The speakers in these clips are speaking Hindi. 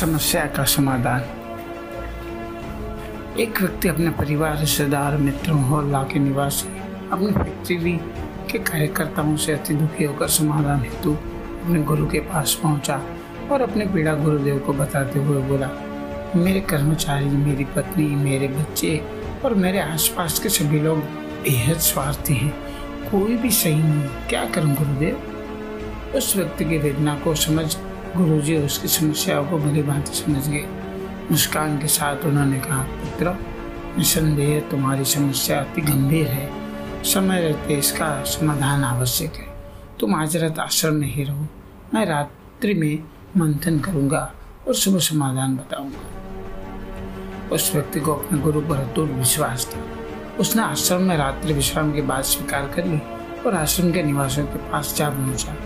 समस्या का समाधान। एक व्यक्ति अपने परिवार, रिश्तेदार, मित्रों और लाके निवासी, अपनी फैक्ट्री के कार्यकर्ताओं से अति दुखी होकर समाधान हेतु अपने गुरु के पास पहुँचा और अपने पीड़ा गुरुदेव को बताते हुए बोला, मेरे कर्मचारी, मेरी पत्नी, मेरे बच्चे और मेरे आसपास के सभी लोग बेहद स्वार्थी हैं। कोई भी सही नहीं। क्या करूँ गुरुदेव? उस व्यक्ति की वेदना को समझ गुरुजी उसकी समस्याओं को भली भांति समझ गए। मुस्कान के साथ उन्होंने कहा, पुत्र, निसंदेह तुम्हारी समस्या अति गंभीर है। समय रहते इसका समाधान आवश्यक है। तुम आज रात आश्रम में ही रहो। मैं रात्रि में मंथन करूँगा और सुबह समाधान बताऊँगा। उस व्यक्ति को अपने गुरु पर अतुट विश्वास था। उसने आश्रम में रात्रि विश्राम की बात स्वीकार कर ली और आश्रम के निवासियों के पास जा पहुँचा।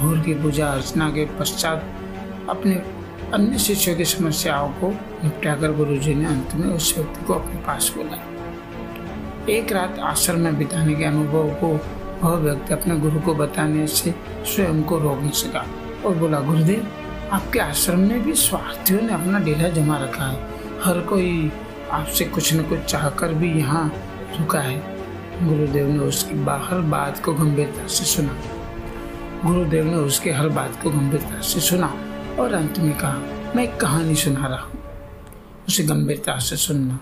भोर की पूजा अर्चना के पश्चात अपने अन्य शिष्यों की समस्याओं को निपटाकर गुरु जी ने अंत में उस व्यक्ति को अपने पास बुलाया। एक रात आश्रम में बिताने के अनुभव को वह व्यक्ति अपने गुरु को बताने से स्वयं को रोक नहीं सका और बोला, गुरुदेव, आपके आश्रम में भी स्वार्थियों ने अपना डेरा जमा रखा है। हर कोई आपसे कुछ न कुछ चाहकर भी यहाँ रुका है। गुरुदेव ने उसकी बाहर बात को गंभीरता से सुना। गुरुदेव ने उसके हर बात को गंभीरता से सुना और अंत में कहा, मैं एक कहानी सुना रहा हूँ। उसे गंभीरता से सुनना।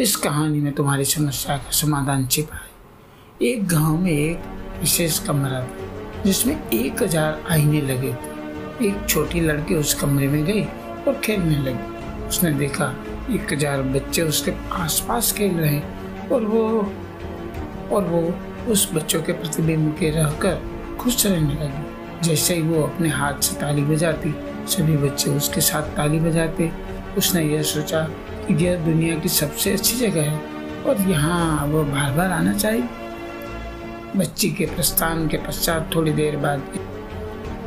इस कहानी में तुम्हारी समस्या का समाधान छिपा है। एक गाँव में एक विशेष कमरा था, जिसमें एक हज़ार आईने लगे थे। एक छोटी लड़की उस कमरे में गई और खेलने लगी। उसने देखा, एक हज़ार बच्चे उसके आसपास खेल रहे और वो और वो उस बच्चों के प्रतिबिंब के रहकर खुश रहने लगी। जैसे ही वो अपने हाथ से ताली बजाती, सभी बच्चे उसके साथ ताली बजाते। उसने यह सोचा कि यह दुनिया की सबसे अच्छी जगह है और यहाँ वो बार बार आना चाहिए। बच्ची के प्रस्थान के पश्चात थोड़ी देर बाद,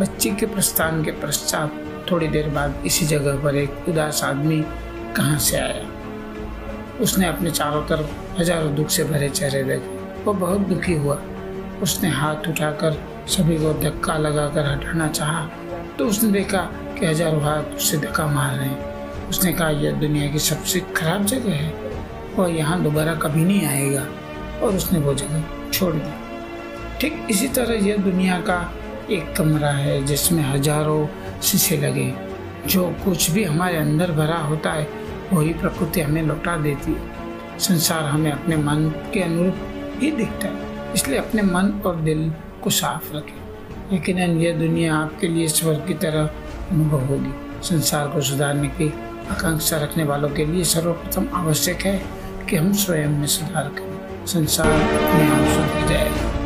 बच्ची के प्रस्थान के पश्चात थोड़ी देर बाद इसी जगह पर एक उदास आदमी कहाँ से आया? उसने अपने चारों तरफ़ हज़ारों दुख से भरे चेहरे देखे। वो बहुत दुखी हुआ। उसने हाथ उठाकर सभी को धक्का लगाकर हटाना चाहा तो उसने देखा कि हज़ारों हाथ उससे धक्का मार रहे हैं। उसने कहा, यह दुनिया की सबसे खराब जगह है वह यहाँ दोबारा कभी नहीं आएगा। और उसने वो जगह छोड़ दी। ठीक इसी तरह यह दुनिया का एक कमरा है जिसमें हज़ारों शीशे लगे जो कुछ भी हमारे अंदर भरा होता है, वही प्रकृति हमें लौटा देती है। संसार हमें अपने मन के अनुरूप ही दिखता है, इसलिए अपने मन और दिल को साफ़ रखें। लेकिन यह दुनिया आपके लिए स्वर्ग की तरह अनुभव होगी। संसार को सुधारने की आकांक्षा रखने वालों के लिए सर्वप्रथम आवश्यक है कि हम स्वयं में सुधार करें। संसार अपने आप सुधर जाएगा।